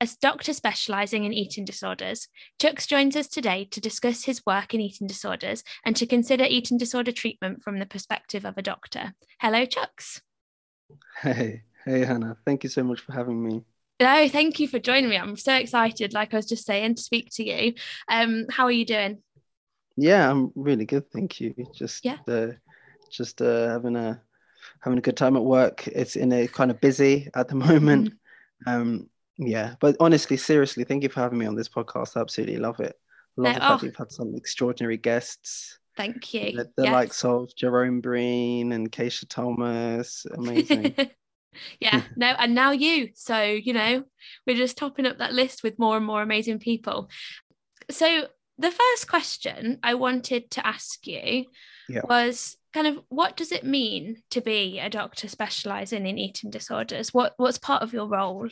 a doctor specialising in eating disorders. Chuks joins us today to discuss his work in eating disorders and to consider eating disorder treatment from the perspective of a doctor. Hello, Chuks. Hey, hey, Hannah. Thank you so much for having me. No, thank you for joining me. I'm so excited, like I was just saying, to speak to you. Um, how are you doing? Yeah, I'm really good, thank you. Just yeah. Uh, just uh, having a having a good time at work. It's in a kind of busy at the moment. Mm-hmm. Um, yeah, but honestly, seriously, thank you for having me on this podcast. I absolutely love it. Love no, the fact oh. you've had some extraordinary guests. Thank you. The, the yes. likes of Jerome Breen and Keisha Thomas. Amazing. yeah, no, and now you. So, you know, we're just topping up that list with more and more amazing people. So, the first question I wanted to ask you yeah. was kind of what does it mean to be a doctor specializing in eating disorders? What what's part of your role?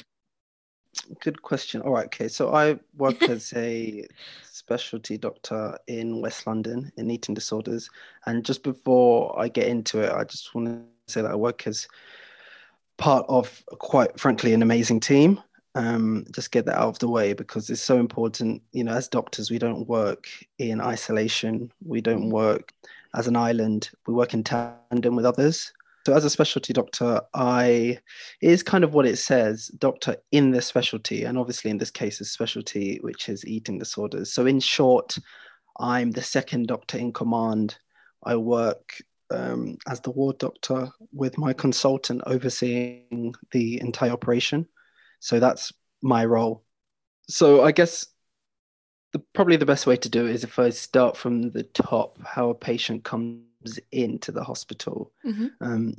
Good question. All right, okay. So I work as a specialty doctor in West London in eating disorders. And just before I get into it, I just want to say that I work as part of quite frankly an amazing team. Um, just get that out of the way because it's so important. You know, as doctors, we don't work in isolation. We don't work as an island. We work in tandem with others. So as a specialty doctor, I is kind of what it says, doctor in the specialty, and obviously in this case, a specialty which is eating disorders. So in short, I'm the second doctor in command. I work um, as the ward doctor with my consultant overseeing the entire operation. So that's my role. So I guess the, probably the best way to do it is if I start from the top, how a patient comes into the hospital. Mm-hmm. Um,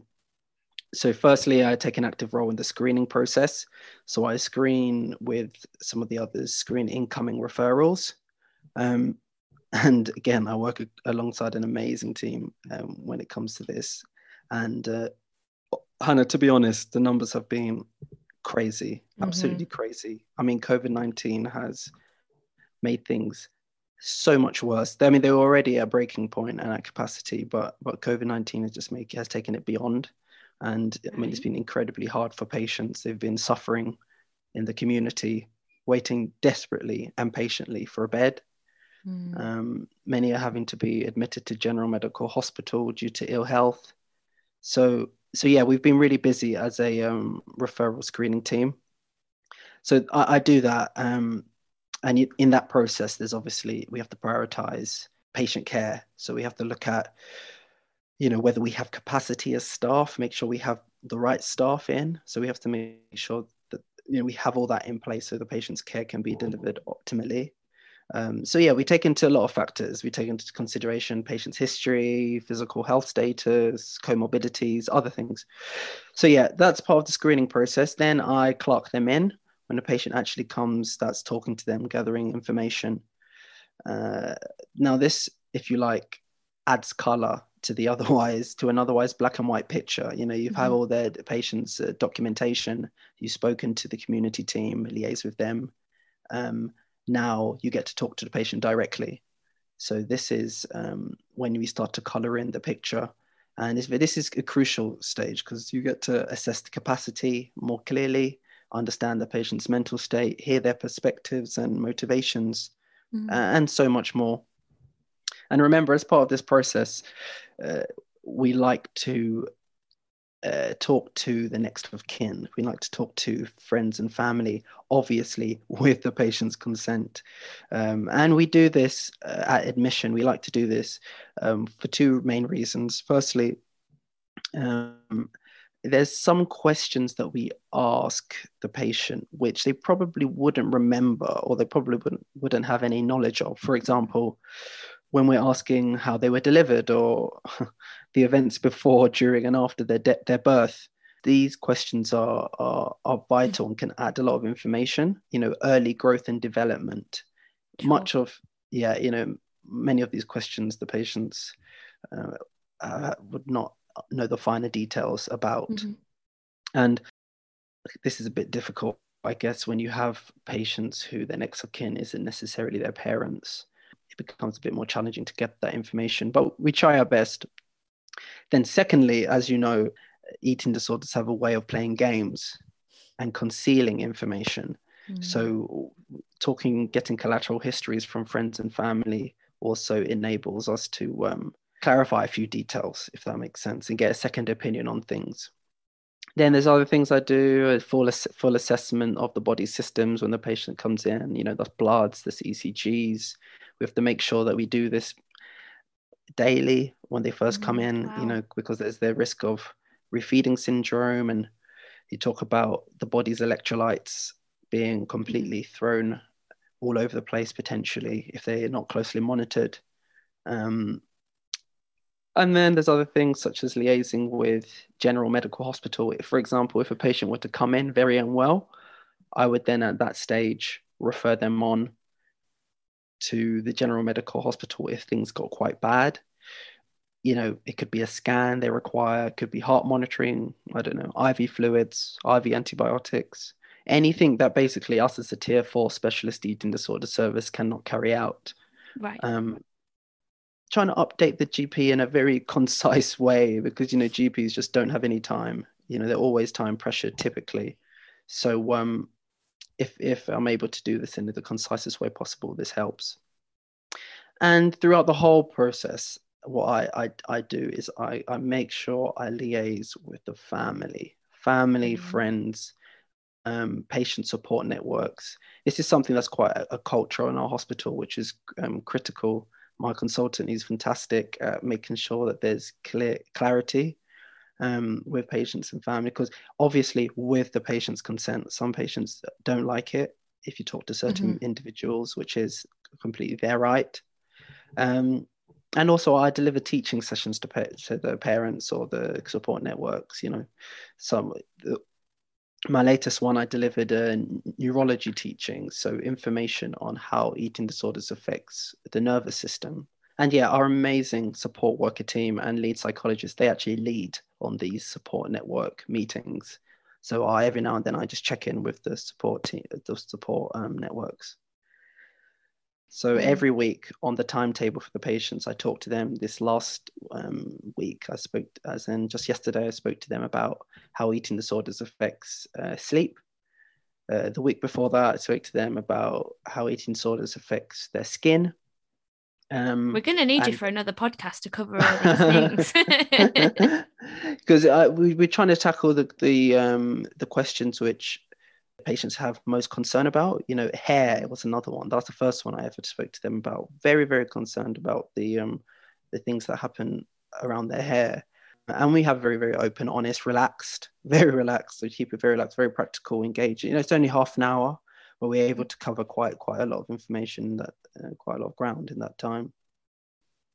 so, firstly, I take an active role in the screening process. So, I screen with some of the others, screen incoming referrals. Um, and again, I work alongside an amazing team um, when it comes to this. And uh, Hannah, to be honest, the numbers have been crazy, mm-hmm. absolutely crazy. I mean, COVID 19 has made things so much worse. I mean, they were already at breaking point and at capacity, but but COVID nineteen has just make has taken it beyond. And I mean, it's been incredibly hard for patients. They've been suffering in the community, waiting desperately and patiently for a bed. Mm. Um, many are having to be admitted to General Medical Hospital due to ill health. So, so yeah, we've been really busy as a um, referral screening team. So I, I do that. Um, and in that process there's obviously we have to prioritize patient care so we have to look at you know whether we have capacity as staff make sure we have the right staff in. So we have to make sure that you know we have all that in place so the patient's care can be delivered optimally. Um, so yeah we take into a lot of factors. We take into consideration patient's history physical health status comorbidities other things. So yeah that's part of the screening process. Then i clock them in. When a patient actually comes, starts talking to them, gathering information. Uh, now, this, if you like, adds color to the otherwise to an otherwise black and white picture. You know, you've mm-hmm. had all their patients' uh, documentation. You've spoken to the community team, liaise with them. Um, now you get to talk to the patient directly. So this is um, when we start to color in the picture. And this is a crucial stage because you get to assess the capacity more clearly understand the patient's mental state, hear their perspectives and motivations, mm-hmm. uh, and so much more. And remember, as part of this process, uh, we like to uh, talk to the next of kin. We like to talk to friends and family, obviously with the patient's consent. Um, and we do this uh, at admission. We like to do this um, for two main reasons. Firstly, um, there's some questions that we ask the patient which they probably wouldn't remember or they probably wouldn't, wouldn't have any knowledge of. For example, when we're asking how they were delivered or the events before, during, and after their de- their birth, these questions are, are, are vital and can add a lot of information, you know, early growth and development. Sure. Much of, yeah, you know, many of these questions the patients uh, uh, would not know the finer details about. Mm-hmm. And this is a bit difficult, I guess, when you have patients who their next of kin isn't necessarily their parents. Becomes a bit more challenging to get that information, but we try our best. Then, secondly, as you know, eating disorders have a way of playing games and concealing information. Mm. So, talking, getting collateral histories from friends and family also enables us to um, clarify a few details, if that makes sense, and get a second opinion on things. Then there's other things I do, a full, full assessment of the body systems when the patient comes in, you know, the bloods, the ECGs. We have to make sure that we do this daily when they first come mm, in, wow. you know, because there's the risk of refeeding syndrome and you talk about the body's electrolytes being completely thrown all over the place potentially if they're not closely monitored. Um, and then there's other things such as liaising with general medical hospital. If, for example, if a patient were to come in very unwell, I would then at that stage refer them on to the general medical hospital if things got quite bad you know, it could be a scan they require, it could be heart monitoring, I don't know, IV fluids, IV antibiotics, anything that basically us as a tier four specialist eating disorder service cannot carry out. Right. Um, trying to update the GP in a very concise way because, you know, GPs just don't have any time. You know, they're always time pressured typically. So um, if, if I'm able to do this in the concisest way possible, this helps. And throughout the whole process, what I, I, I do is I, I make sure I liaise with the family, family, mm-hmm. friends, um, patient support networks. This is something that's quite a, a culture in our hospital, which is um, critical. My consultant is fantastic at making sure that there's clear clarity um, with patients and family, because obviously, with the patient's consent, some patients don't like it if you talk to certain mm-hmm. individuals, which is completely their right. Um, and also I deliver teaching sessions to, pa- to the parents or the support networks. You know, some the, my latest one I delivered a neurology teaching, so information on how eating disorders affects the nervous system. And yeah, our amazing support worker team and lead psychologists, they actually lead on these support network meetings. So I every now and then I just check in with the support team, the support um, networks. So every week on the timetable for the patients, I talk to them. This last um, week, I spoke, as in just yesterday, I spoke to them about how eating disorders affects uh, sleep. Uh, the week before that, I spoke to them about how eating disorders affects their skin. Um, We're going to need and... you for another podcast to cover all these things. Because uh, we, are trying to tackle the the um, the questions which patients have most concern about. You know, hair was another one. That's the first one I ever spoke to them about. Very, very concerned about the um, the things that happen around their hair. And we have very, very open, honest, relaxed, very relaxed. We keep it very relaxed, very practical, engaging. You know, it's only half an hour, but we're able to cover quite quite a lot of information that uh, quite a lot of ground in that time.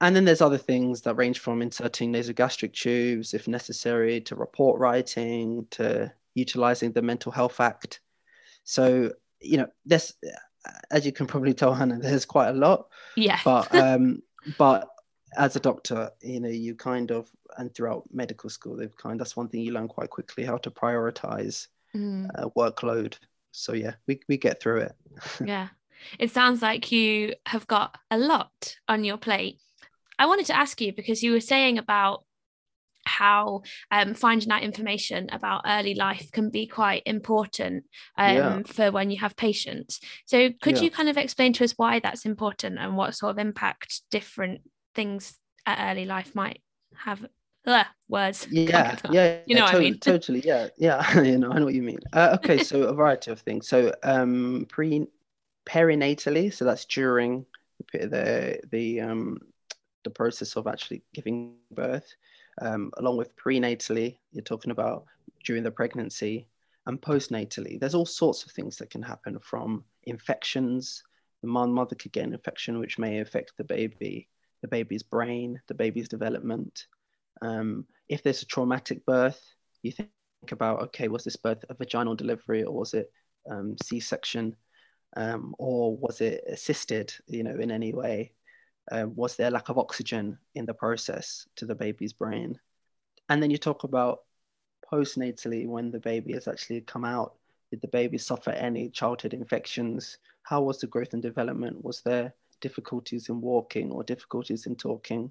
And then there's other things that range from inserting nasogastric tubes if necessary, to report writing, to utilizing the Mental Health Act so, you know, this, as you can probably tell, Hannah, there's quite a lot. Yeah. But, um, but as a doctor, you know, you kind of, and throughout medical school, they've kind that's one thing you learn quite quickly how to prioritize mm. uh, workload. So, yeah, we, we get through it. yeah. It sounds like you have got a lot on your plate. I wanted to ask you because you were saying about how um, finding out information about early life can be quite important um, yeah. for when you have patients. So, could yeah. you kind of explain to us why that's important and what sort of impact different things at early life might have? Ugh, words. Yeah, yeah, you know yeah, what I mean. totally, yeah, yeah. you know, I know what you mean. Uh, okay, so a variety of things. So, um, pre perinatally, so that's during the the um the process of actually giving birth um, along with prenatally, you're talking about during the pregnancy and postnatally. There's all sorts of things that can happen from infections. The mother could get an infection which may affect the baby, the baby's brain, the baby's development. Um, if there's a traumatic birth, you think about okay, was this birth a vaginal delivery or was it um, C-section, um, or was it assisted? You know, in any way, uh, was there lack of oxygen in the process to the baby's brain? And then you talk about postnatally when the baby has actually come out. Did the baby suffer any childhood infections? How was the growth and development? Was there difficulties in walking or difficulties in talking?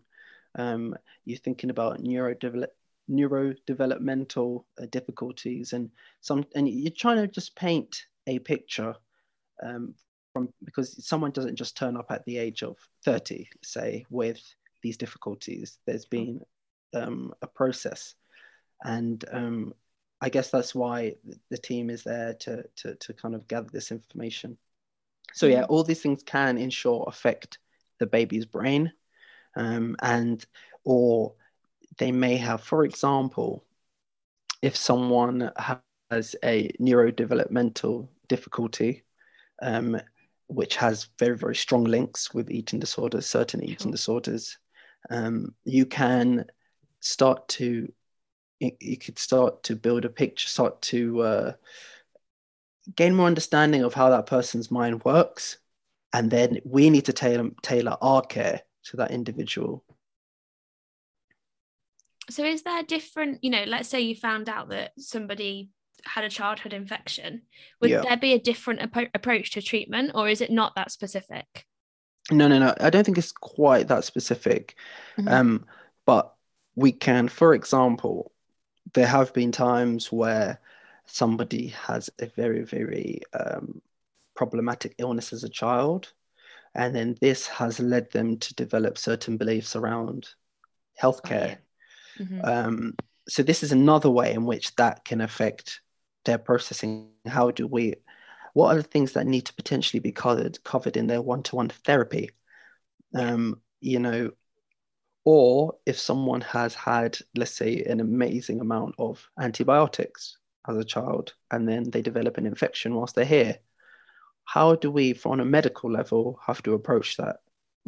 Um, you're thinking about neurodevelop neurodevelopmental uh, difficulties and some and you're trying to just paint a picture um, from because someone doesn't just turn up at the age of 30 say with these difficulties there's been um, a process. And um, i guess that's why the team is there to, to to kind of gather this information. So yeah all these things can in short affect the baby's brain um, and or they may have, for example, if someone has a neurodevelopmental difficulty, um, which has very, very strong links with eating disorders, certain eating disorders, um, you can start to you could start to build a picture, start to uh, gain more understanding of how that person's mind works, and then we need to tailor tailor our care to that individual. So is there different you know let's say you found out that somebody had a childhood infection would yeah. there be a different ap- approach to treatment or is it not that specific no no no i don't think it's quite that specific mm-hmm. um, but we can for example there have been times where somebody has a very very um, problematic illness as a child and then this has led them to develop certain beliefs around healthcare oh, yeah. Mm-hmm. Um, so this is another way in which that can affect their processing. How do we? What are the things that need to potentially be covered covered in their one-to-one therapy? Um, you know, or if someone has had, let's say, an amazing amount of antibiotics as a child, and then they develop an infection whilst they're here, how do we, on a medical level, have to approach that?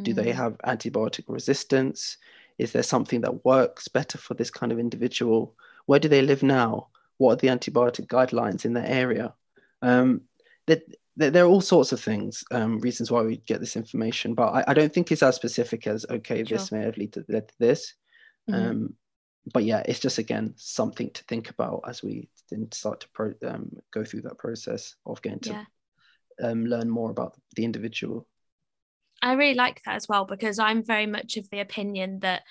Do they mm. have antibiotic resistance? Is there something that works better for this kind of individual? Where do they live now? What are the antibiotic guidelines in their area? Um, there, there, are all sorts of things, um, reasons why we get this information, but I, I, don't think it's as specific as, okay, sure. this may have led to, led to this. Mm-hmm. Um, but yeah, it's just, again, something to think about as we then start to pro- um, go through that process of getting to yeah. Um, learn more about the individual. I really like that as well because I'm very much of the opinion that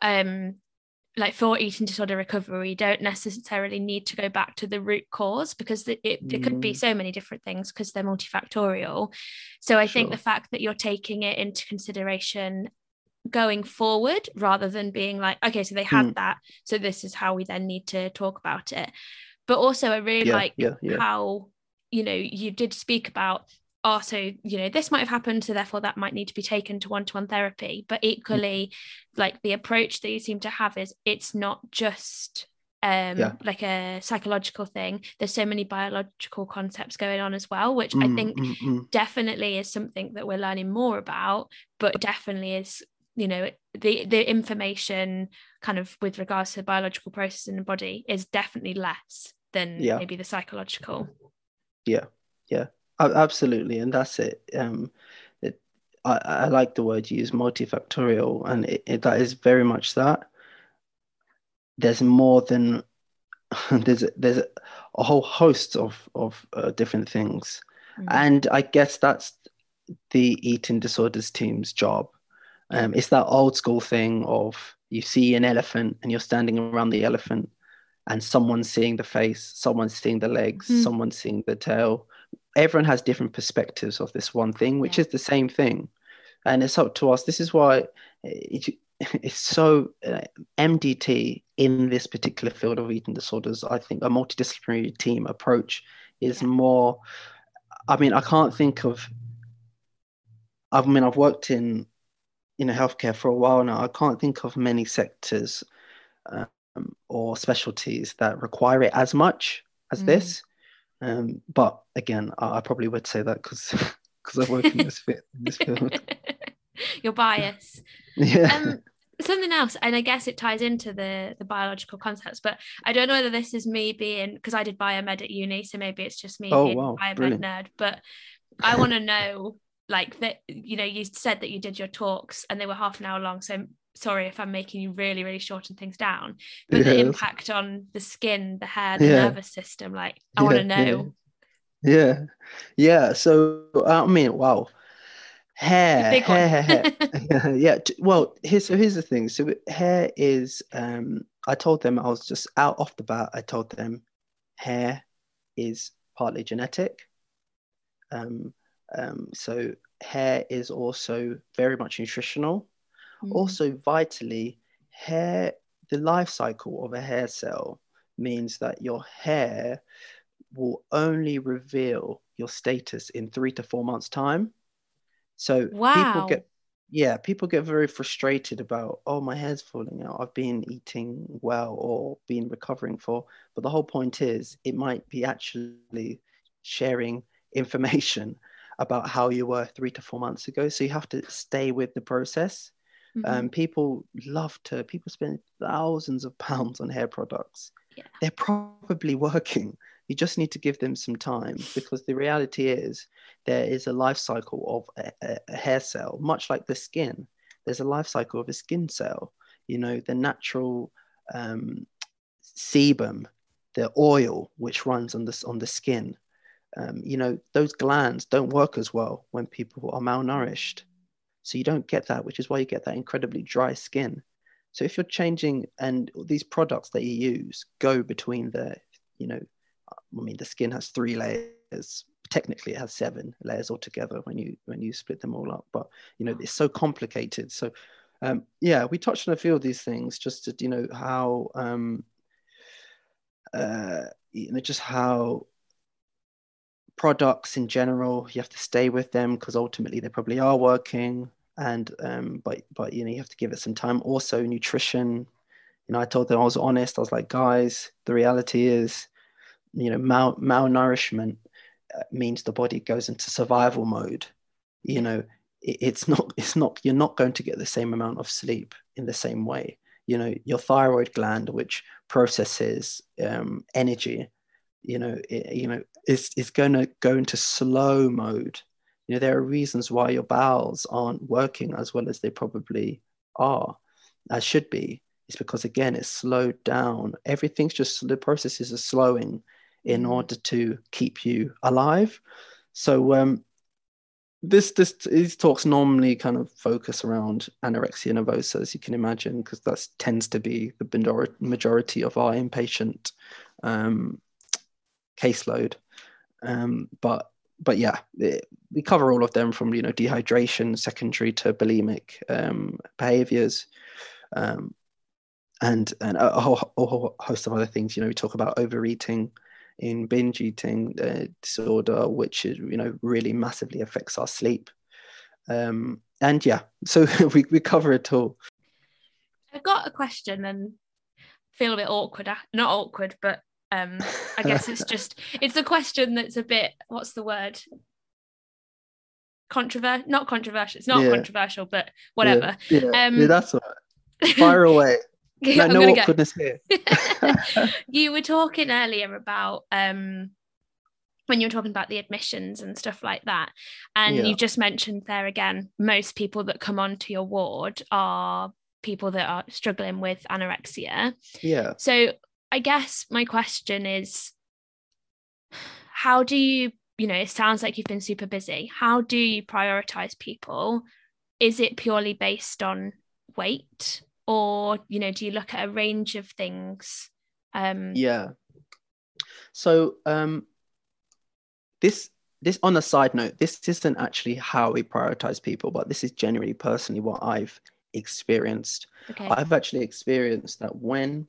um like for eating disorder recovery you don't necessarily need to go back to the root cause because it, it, it could be mm. so many different things because they're multifactorial so i sure. think the fact that you're taking it into consideration going forward rather than being like okay so they had mm. that so this is how we then need to talk about it but also i really yeah, like yeah, yeah. how you know you did speak about oh so you know this might have happened so therefore that might need to be taken to one-to-one therapy but equally like the approach that you seem to have is it's not just um yeah. like a psychological thing there's so many biological concepts going on as well which mm, i think mm, mm. definitely is something that we're learning more about but definitely is you know the the information kind of with regards to the biological process in the body is definitely less than yeah. maybe the psychological yeah yeah absolutely, and that's it. Um, it I, I like the word you use, multifactorial, and it, it, that is very much that. There's more than there's a, there's a whole host of of uh, different things, mm. and I guess that's the eating disorders team's job. Um, it's that old school thing of you see an elephant and you're standing around the elephant and someone's seeing the face, someone's seeing the legs, mm. someone's seeing the tail, everyone has different perspectives of this one thing, which yeah. is the same thing. And it's up to us. This is why it, it's so uh, MDT in this particular field of eating disorders. I think a multidisciplinary team approach is yeah. more. I mean, I can't think of. I mean, I've worked in, you know, healthcare for a while now. I can't think of many sectors um, or specialties that require it as much as mm. this. Um, but again, I, I, probably would say that because because I work in this, fit, in this field. Your bias. yeah. Um, something else and i guess it ties into the the biological concepts but i don't know whether this is me being because i did biomed at uni so maybe it's just me Oh, being wow, a biomed brilliant. nerd but i want to know like that you know you said that you did your talks and they were half an hour long so sorry if i'm making you really really shorten things down but the impact on the skin the hair the Yeah. nervous system like i want to Yeah, yeah. know Yeah, yeah. So I mean, wow, hair, hair, hair, hair. yeah. Well, here's so here's the thing. So hair is. Um, I told them I was just out off the bat. I told them hair is partly genetic. Um, um, so hair is also very much nutritional. Mm. Also, vitally, hair, the life cycle of a hair cell means that your hair will only reveal your status in three to four months' time. So Wow. people get, yeah, people get very frustrated about, oh, my hair's falling out. I've been eating well or been recovering for. But the whole point is, it might be actually sharing information about how you were three to four months ago. So you have to stay with the process. Mhm. Um, people love to, people spend thousands of pounds on hair products. Yeah. They're probably working. You just need to give them some time because the reality is there is a life cycle of a, a, a hair cell, much like the skin. There's a life cycle of a skin cell. You know, the natural um, sebum, the oil which runs on the, on the skin. Um, you know, those glands don't work as well when people are malnourished. So you don't get that, which is why you get that incredibly dry skin. So if you're changing and these products that you use go between the, you know, I mean the skin has three layers. Technically it has seven layers altogether when you when you split them all up. But you know, it's so complicated. So um, yeah, we touched on a few of these things just to, you know, how um uh you know just how products in general you have to stay with them because ultimately they probably are working. And um but but you know you have to give it some time. Also nutrition. You know i told them i was honest. I was like guys the reality is you know mal- malnourishment uh, means the body goes into survival mode. You know it, it's not it's not you're not going to get the same amount of sleep in the same way. You know your thyroid gland which processes um, energy you know it, you know is is going to go into slow mode. You know there are reasons why your bowels aren't working as well as they probably are as should be. It's because again it's slowed down. Everything's just the processes are slowing in Mhm. order to keep you alive. So um this this these talks normally kind of focus around anorexia nervosa as you can imagine because that tends to be the major- majority of our inpatient um, caseload. Um, but but yeah it, we cover all of them from you know dehydration secondary to bulimic um, behaviors um, and and a, whole, a whole host of other things. You know we talk about overeating in binge eating uh, disorder which is you know really massively affects our sleep. Um, and yeah so we, we cover it all. I've got a question and feel a bit awkward. Not awkward, but um, I guess it's just it's a question that's a bit what's the word? Controversial? Not controversial. It's not Yeah. controversial, but whatever. yeah, yeah, Um, yeah, that's all right fire away no, no go. here you were talking earlier about um when you were talking about the admissions and stuff like that and Yeah. you just mentioned there again most people that come onto your ward are people that are struggling with anorexia yeah so i guess my question is how do you you know it sounds like you've been super busy. How do you prioritize people? Is it purely based on weight? Or you know do you look at a range of things? Um Yeah. So um, this this on a side note, this isn't actually how we prioritize people, but this is generally personally what I've experienced. okay. I've actually experienced that when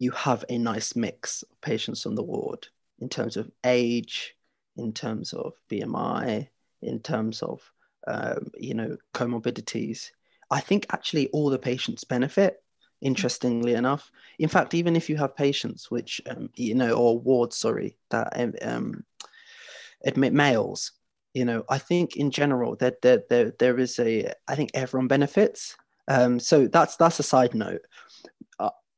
you have a nice mix of patients on the ward in terms of age, in terms of BMI, in terms of um, you know comorbidities, I think actually all the patients benefit. Interestingly enough, in fact, even if you have patients which um, you know or wards, sorry, that um, um, admit males, you know, I think in general that there, there there is a I think everyone benefits. Um, so that's that's a side note.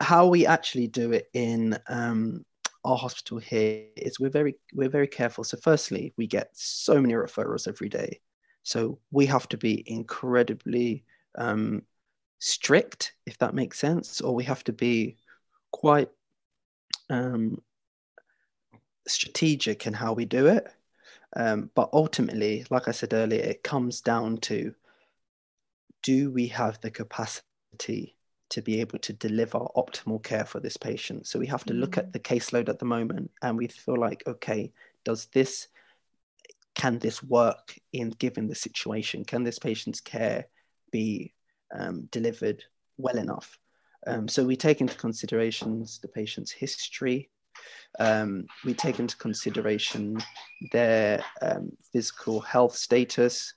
How we actually do it in um, our hospital here is we're very we're very careful. So firstly, we get so many referrals every day, so we have to be incredibly um, strict, if that makes sense, or we have to be quite um, strategic in how we do it. Um, but ultimately, like I said earlier, it comes down to do we have the capacity to be able to deliver optimal care for this patient? So we have to look at mm. the caseload at the moment and we feel like, okay, does this, can this work in given the situation? Can this patient's care be um, delivered well enough? Um, so we take into considerations the patient's history, um, we take into consideration their um, physical health status.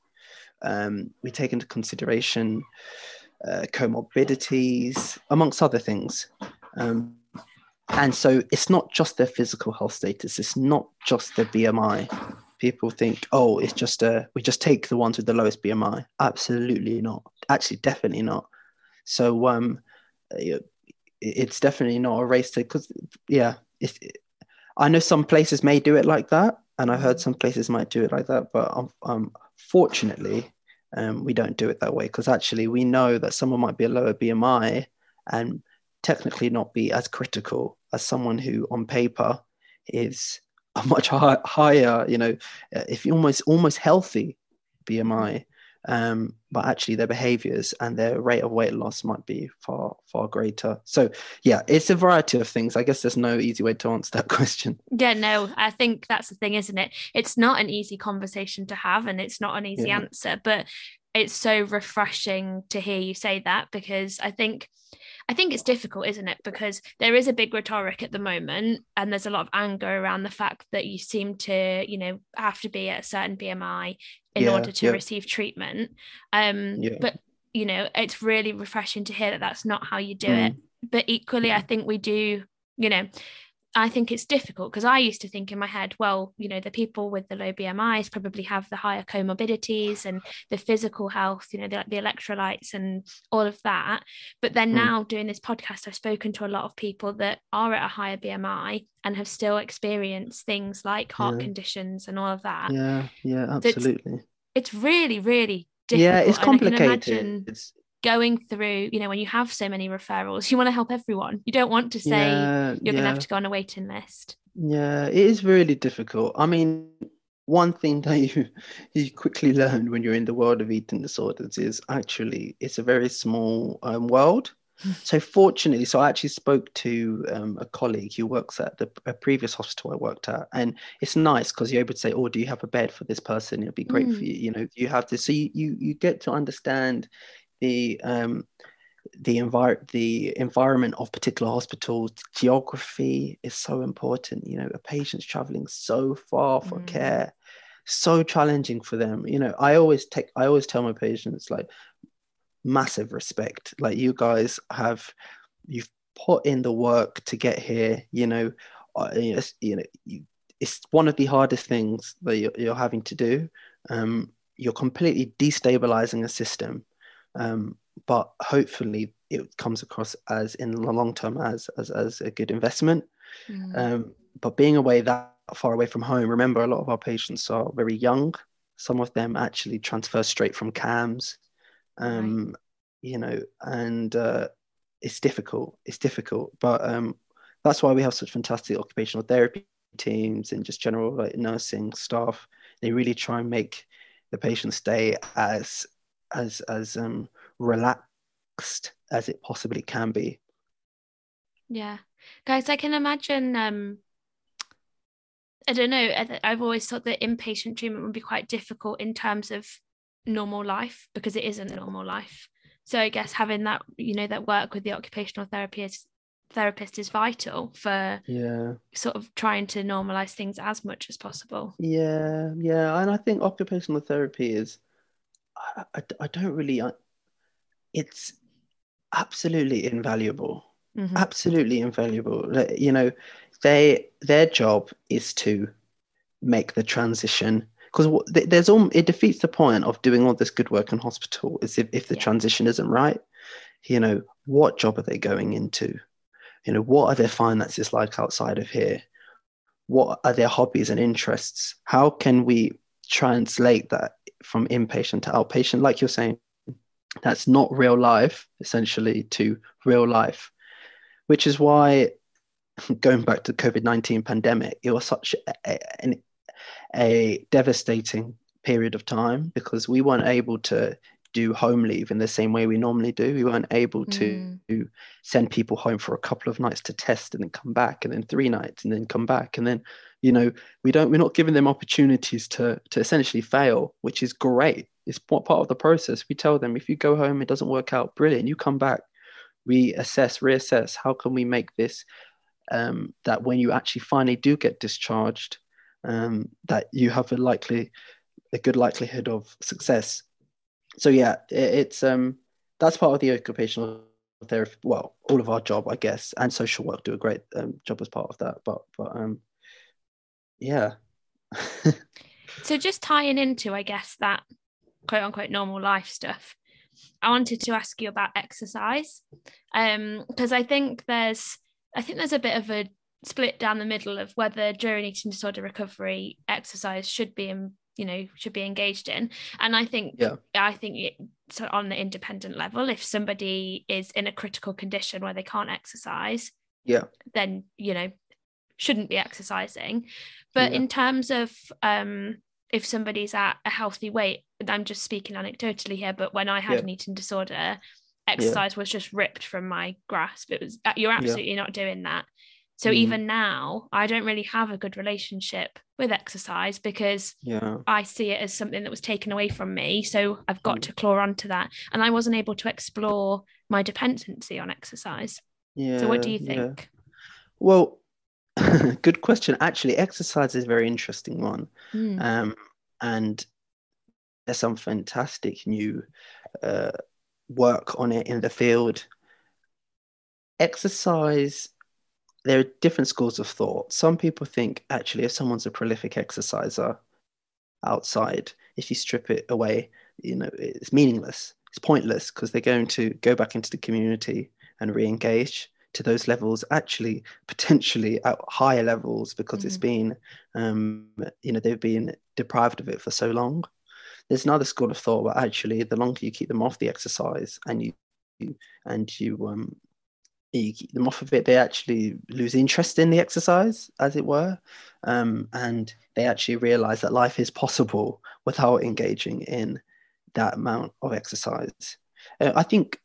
Um, we take into consideration uh, comorbidities, amongst other things. Um, and so it's not just their physical health status, it's not just their BMI. People think, oh, it's just a, we just take the ones with the lowest BMI. Absolutely not. Actually, definitely not. So um, it's definitely not a race to, because, yeah, it's, I know some places may do it like that, and I heard some places might do it like that, but um, um fortunately, um, we don't do it that way because actually we know that someone might be a lower BMI and technically not be as critical as someone who, on paper, is a much high, higher, you know, if you almost almost healthy BMI um, but actually their behaviors and their rate of weight loss might be far far greater so yeah it's a variety of things i guess there's no easy way to answer that question yeah no i think that's the thing isn't it it's not an easy conversation to have and it's not an easy yeah. answer but it's so refreshing to hear you say that because i think I think it's difficult, isn't it? Because there is a big rhetoric at the moment, and there's a lot of anger around the fact that you seem to, you know, have to be at a certain BMI in yeah, order to yeah. receive treatment. Um, yeah. But you know, it's really refreshing to hear that that's not how you do mm. it. But equally, I think we do, you know, I think it's difficult because I used to think in my head, well, you know, the people with the low BMIs probably have the higher comorbidities and the physical health, you know, the, the electrolytes and all of that. But then mm. now doing this podcast, I've spoken to a lot of people that are at a higher BMI and have still experienced things like heart yeah. conditions and all of that. Yeah, yeah, absolutely. It's, it's really, really difficult. Yeah, it's complicated. It's going through, you know, when you have so many referrals, you want to help everyone. You don't want to say yeah, you're yeah. going to have to go on a waiting list. Yeah, it is really difficult. I mean, one thing that you you quickly learn when you're in the world of eating disorders is actually it's a very small um, world. so fortunately, so I actually spoke to um, a colleague who works at the a previous hospital I worked at, and it's nice because you're able to say, "Oh, do you have a bed for this person? It'd be great mm. for you." You know, you have this, so you you you get to understand the um, the envir- the environment of particular hospitals geography is so important. You know a patient's traveling so far for mm. care so challenging for them. You know i always take i always tell my patients like massive respect. Like you guys have you've put in the work to get here. You know uh, you know you, it's one of the hardest things that you're, you're having to do. Um, you're completely destabilizing a system um, but hopefully it comes across as in the long term as as, as a good investment. Mm. Um, but being away that far away from home, remember a lot of our patients are very young. Some of them actually transfer straight from CAMHS, um, right. you know, and uh, it's difficult. It's difficult, but um, that's why we have such fantastic occupational therapy teams and just general like nursing staff. They really try and make the patient stay as as as um, relaxed as it possibly can be. Yeah, guys, I can imagine. Um, I don't know. I've always thought that inpatient treatment would be quite difficult in terms of normal life because it isn't a normal life. So I guess having that, you know, that work with the occupational therapist therapist is vital for yeah sort of trying to normalize things as much as possible yeah yeah and i think occupational therapy is I, I, I don't really, it's absolutely invaluable. Mm-hmm. Absolutely invaluable. You know, they their job is to make the transition because there's all it defeats the point of doing all this good work in hospital is if, if the yeah. transition isn't right you know, what job are they going into? You know, what are their finances like outside of here? What are their hobbies and interests? How can we translate that from inpatient to outpatient? Like you're saying, that's not real life, essentially, to real life, which is why going back to COVID 19 pandemic, it was such a, a, a devastating period of time because we weren't able to do home leave in the same way we normally do. We weren't able to mm. send people home for a couple of nights to test and then come back and then three nights and then come back. And then, you know, we don't we're not giving them opportunities to to essentially fail, which is great. It's part of the process. We tell them if you go home, it doesn't work out, brilliant. You come back, we assess, reassess. How can we make this um, that when you actually finally do get discharged, um, that you have a likely a good likelihood of success so yeah, it, it's um that's part of the occupational therapy. Well, all of our job, I guess, and social work do a great um, job as part of that. But but um, yeah. so just tying into, I guess that quote unquote normal life stuff. I wanted to ask you about exercise, um, because I think there's I think there's a bit of a split down the middle of whether during eating disorder recovery exercise should be in, you know should be engaged in and i think yeah i think it, so on the independent level if somebody is in a critical condition where they can't exercise yeah then you know shouldn't be exercising but yeah. in terms of um if somebody's at a healthy weight i'm just speaking anecdotally here but when i had yeah. an eating disorder exercise yeah. was just ripped from my grasp it was uh, you're absolutely not doing that so mm. even now, I don't really have a good relationship with exercise because yeah. I see it as something that was taken away from me. So I've got mm. to claw onto that. And I wasn't able to explore my dependency on exercise. Yeah. So what do you think? Yeah. Well, good question. Actually, exercise is a very interesting one. Mm. Um, and there's some fantastic new uh, work on it in the field. Exercise there are different schools of thought. Some people think actually, if someone's a prolific exerciser outside, if you strip it away, you know, it's meaningless. It's pointless because they're going to go back into the community and re-engage to those levels actually potentially at higher levels because mm-hmm. it's been um, you know they've been deprived of it for so long there's another school of thought where actually the longer you keep them off the exercise and you, you and you um, you keep them off of it, they actually lose interest in the exercise, as it were. Um, and they actually realize that life is possible without engaging in that amount of exercise. Uh, I think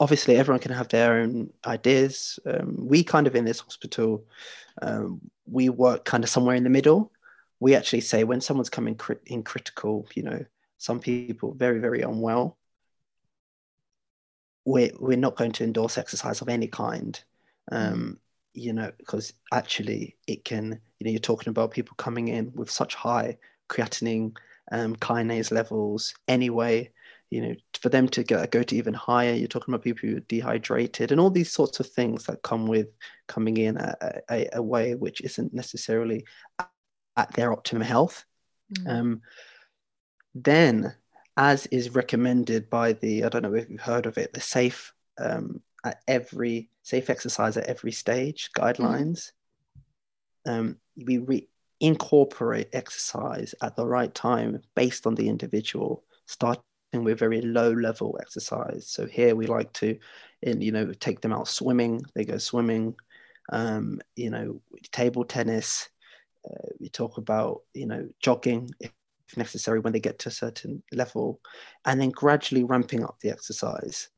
obviously everyone can have their own ideas. Um, we kind of in this hospital, um, we work kind of somewhere in the middle. We actually say when someone's coming in critical, you know, some people very, very unwell, we're, we're not going to endorse exercise of any kind um, mm. you know because actually it can you know you're talking about people coming in with such high creatinine um, kinase levels anyway you know for them to go, go to even higher you're talking about people who are dehydrated and all these sorts of things that come with coming in a, a, a way which isn't necessarily at their optimum health mm. um, then as is recommended by the, I don't know if you've heard of it, the safe um, at every safe exercise at every stage guidelines. Mm-hmm. Um, we re- incorporate exercise at the right time based on the individual, starting with very low level exercise. So here we like to, in, you know, take them out swimming. They go swimming. Um, you know, table tennis. Uh, we talk about you know jogging necessary when they get to a certain level, and then gradually ramping up the exercise.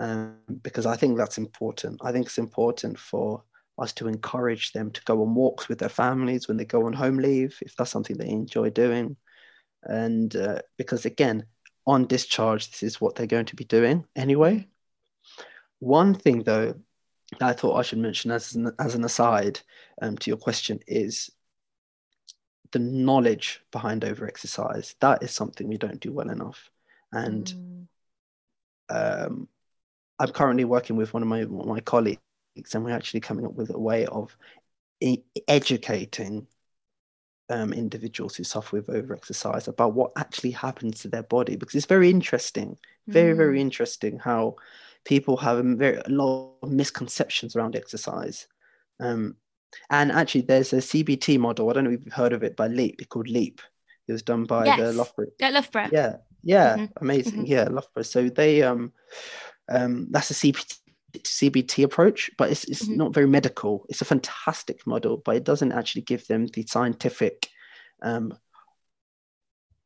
Um, because I think that's important. I think it's important for us to encourage them to go on walks with their families when they go on home leave, if that's something they enjoy doing. And uh, because again, on discharge, this is what they're going to be doing anyway. One thing though, that I thought I should mention as an, as an aside um, to your question is the knowledge behind over exercise that is something we don't do well enough and mm. um, i'm currently working with one of my one of my colleagues and we're actually coming up with a way of e- educating um, individuals who suffer with overexercise about what actually happens to their body because it's very interesting, very, mm. very interesting how people have a, very, a lot of misconceptions around exercise. Um, and actually, there's a CBT model. I don't know if you've heard of it by Leap. It's called Leap. It was done by yes. the Loughborough. At Loughborough. Yeah, yeah, mm-hmm. amazing. Mm-hmm. Yeah, Loughborough. So they um, um, that's a CBT CBT approach, but it's, it's mm-hmm. not very medical. It's a fantastic model, but it doesn't actually give them the scientific um,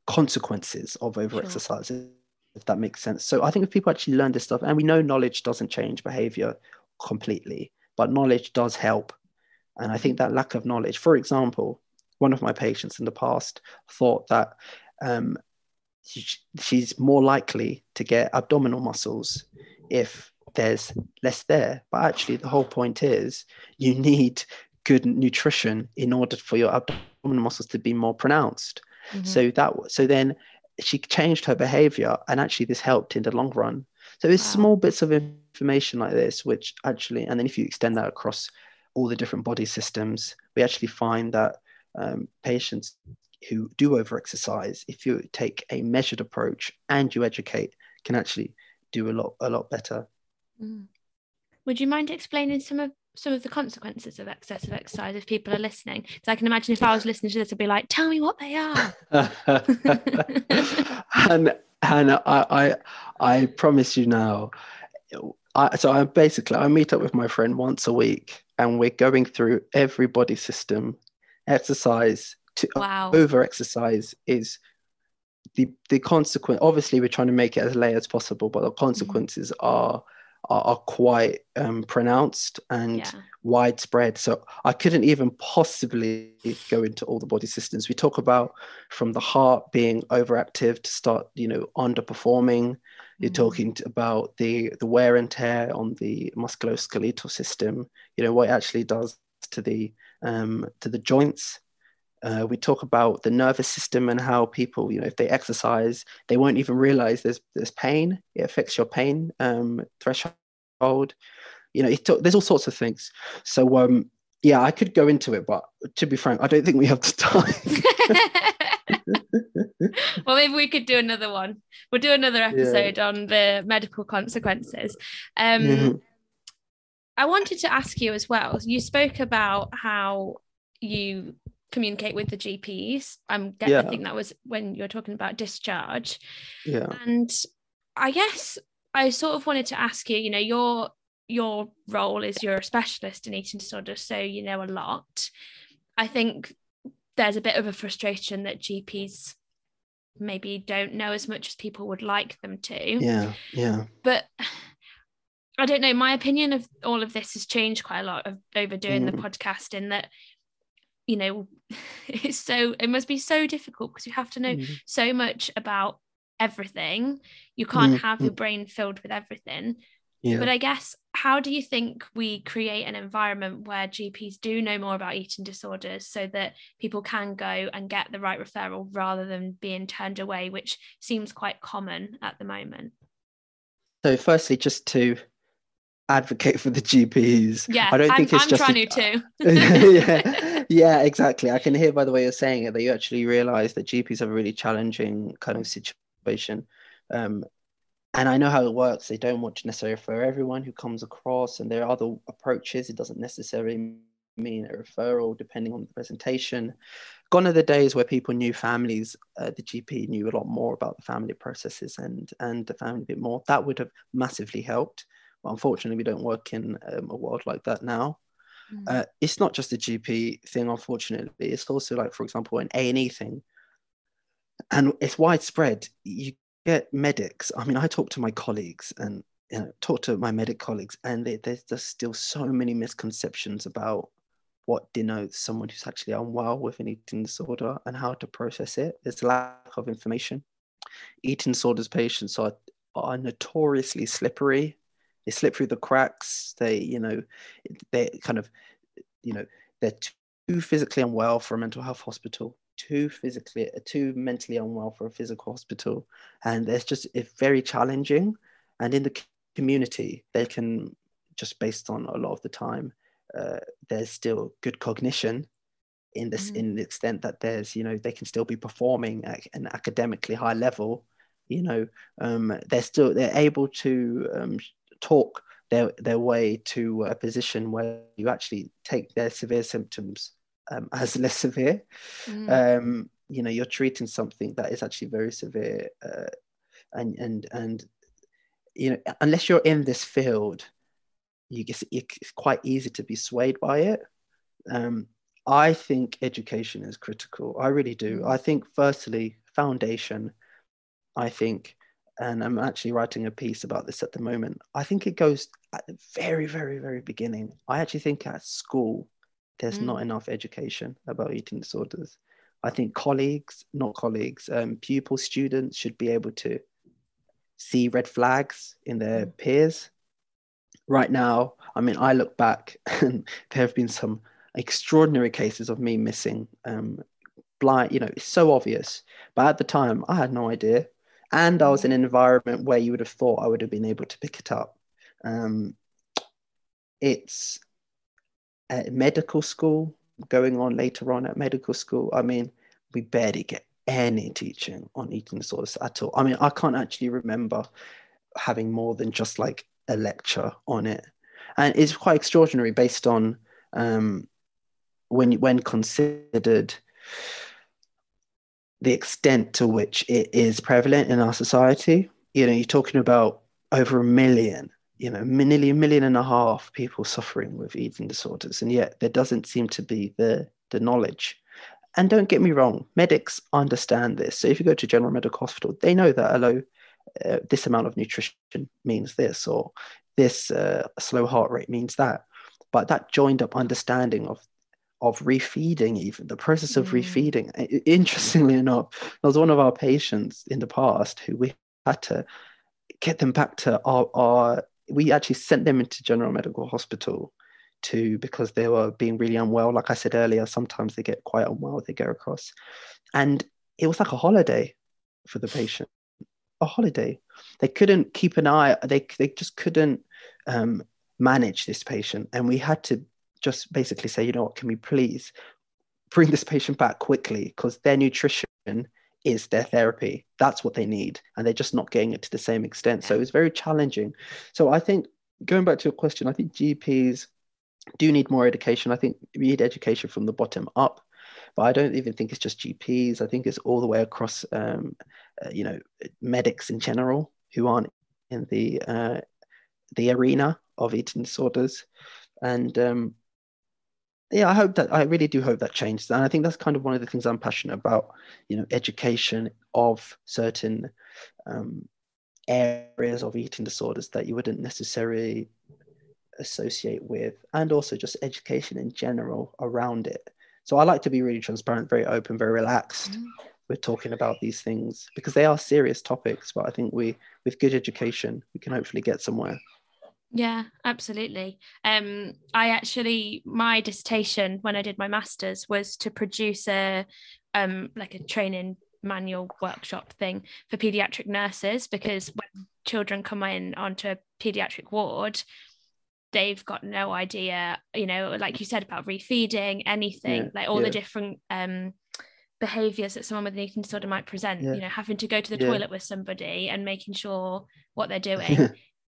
consequences of overexercise, sure. if that makes sense. So I think if people actually learn this stuff, and we know knowledge doesn't change behavior completely, but knowledge does help. And I think that lack of knowledge, for example, one of my patients in the past thought that um, she's more likely to get abdominal muscles if there's less there. But actually, the whole point is you need good nutrition in order for your abdominal muscles to be more pronounced. Mm-hmm. So that so then she changed her behavior, and actually this helped in the long run. So it's wow. small bits of information like this, which actually, and then if you extend that across all the different body systems, we actually find that um, patients who do overexercise, if you take a measured approach and you educate, can actually do a lot a lot better. Mm. Would you mind explaining some of some of the consequences of excessive exercise if people are listening? Because I can imagine if I was listening to this, I'd be like, "Tell me what they are." and and I, I I promise you now. I, so I basically I meet up with my friend once a week, and we're going through every body system. Exercise to wow. over exercise is the the consequence. Obviously, we're trying to make it as late as possible, but the mm-hmm. consequences mm-hmm. are are, are quite um, pronounced and yeah. widespread. So I couldn't even possibly go into all the body systems. We talk about from the heart being overactive to start, you know, underperforming. Mm-hmm. You're talking about the the wear and tear on the musculoskeletal system. You know what it actually does to the um, to the joints. Uh, we talk about the nervous system and how people, you know, if they exercise, they won't even realize there's there's pain. It affects your pain um, threshold. You know, t- there's all sorts of things. So um, yeah, I could go into it, but to be frank, I don't think we have the time. well, maybe we could do another one. We'll do another episode yeah. on the medical consequences. Um, mm-hmm. I wanted to ask you as well. You spoke about how you communicate with the GPs. I'm yeah. I think that was when you're talking about discharge. Yeah. And I guess I sort of wanted to ask you, you know, your your role is you're a specialist in eating disorders, so you know a lot. I think there's a bit of a frustration that GPs maybe don't know as much as people would like them to. Yeah, yeah. But I don't know. My opinion of all of this has changed quite a lot of, over doing mm. the podcast. In that you know it's so it must be so difficult because you have to know mm. so much about everything you can't mm. have your mm. brain filled with everything yeah. but i guess how do you think we create an environment where gps do know more about eating disorders so that people can go and get the right referral rather than being turned away which seems quite common at the moment so firstly just to advocate for the GPs. Yeah, I don't I'm, think it's I'm just trying a, to too. yeah, yeah, exactly. I can hear by the way you're saying it that you actually realise that GPs have a really challenging kind of situation. Um, and I know how it works. They don't want to necessarily refer everyone who comes across, and there are other approaches. It doesn't necessarily mean a referral, depending on the presentation. Gone are the days where people knew families. Uh, the GP knew a lot more about the family processes and and the family a bit more. That would have massively helped. But unfortunately, we don't work in um, a world like that now. Mm. Uh, it's not just a GP thing, unfortunately. It's also like, for example, an A and E thing, and it's widespread. You get medics. I mean, I talk to my colleagues and you know, talk to my medic colleagues, and they, there's just still so many misconceptions about what denotes someone who's actually unwell with an eating disorder and how to process it. There's a lack of information. Eating disorders patients are, are notoriously slippery they slip through the cracks they you know they kind of you know they're too physically unwell for a mental health hospital too physically too mentally unwell for a physical hospital. And it's just it's very challenging. And in the community they can just based on a lot of the time uh, there's still good cognition in this Mm. in the extent that there's you know they can still be performing at an academically high level you know. Um, they're still they're able to um, talk their their way to a position where you actually take their severe symptoms um, as less severe. Mm. um, you know you're treating something that is actually very severe uh, and and and you know unless you're in this field you get it's quite easy to be swayed by it. Um, i think education is critical. I really do. Mm. i think firstly foundation i think and i'm actually writing a piece about this at the moment. I think it goes at the very very very beginning. I actually think at school there's not Mm. enough education about eating disorders I think colleagues, not colleagues, um, pupils, students should be able to see red flags in their Mm. peers. Right now, I mean, I look back and there have been some extraordinary cases of me missing um, blind, you know, it's so obvious. But at the time, I had no idea. And I was in an environment where you would have thought I would have been able to pick it up. Um, it's at medical school, going on later on at medical school. I mean, we barely get any teaching on eating disorders at all. I mean, I can't actually remember having more than just like a lecture on it. And it's quite extraordinary based on um, when when considered the extent to which it is prevalent in our society. You know, you're talking about over a million, you know, nearly a million and a half people suffering with eating disorders, and yet there doesn't seem to be the the knowledge. And don't get me wrong, medics understand this. So if you go to General Medical Hospital, they know that hello, uh, this amount of nutrition means this, or this uh, slow heart rate means that. But that joined up understanding of of refeeding, even the process of Mm. refeeding. Interestingly enough, there was one of our patients in the past who we had to get them back to our, our we actually sent them into General Medical Hospital to because they were being really unwell. Like I said earlier, sometimes they get quite unwell, they go across. And it was like a holiday for the patient. A holiday. They couldn't keep an eye, they they just couldn't um, manage this patient. And we had to just basically say, you know what, can we please bring this patient back quickly because their nutrition is their therapy. That's what they need. And they're just not getting it to the same extent. So it's very challenging. So I think going back to your question, I think GPs do need more education. I think we need education from the bottom up. But I don't even think it's just GPs. I think it's all the way across, um, uh, you know, medics in general who aren't in the uh, the arena of eating disorders. And um, yeah, I hope that I really do hope that changes. And I think that's kind of one of the things I'm passionate about, you know, education of certain um, areas of eating disorders that you wouldn't necessarily associate with, and also just education in general around it. So I like to be really transparent, very open, very relaxed. Mm. We're talking about these things because they are serious topics, but I think we, with good education, we can hopefully get somewhere. Yeah, absolutely. Um, I actually my dissertation when I did my masters was to produce a um like a training manual workshop thing for pediatric nurses because when children come in onto a pediatric ward, they've got no idea, you know, like you said about refeeding, anything, Yeah, like all yeah. the different um behaviors that someone with an eating disorder might present, Yeah. you know, having to go to the toilet with somebody and making sure what they're doing.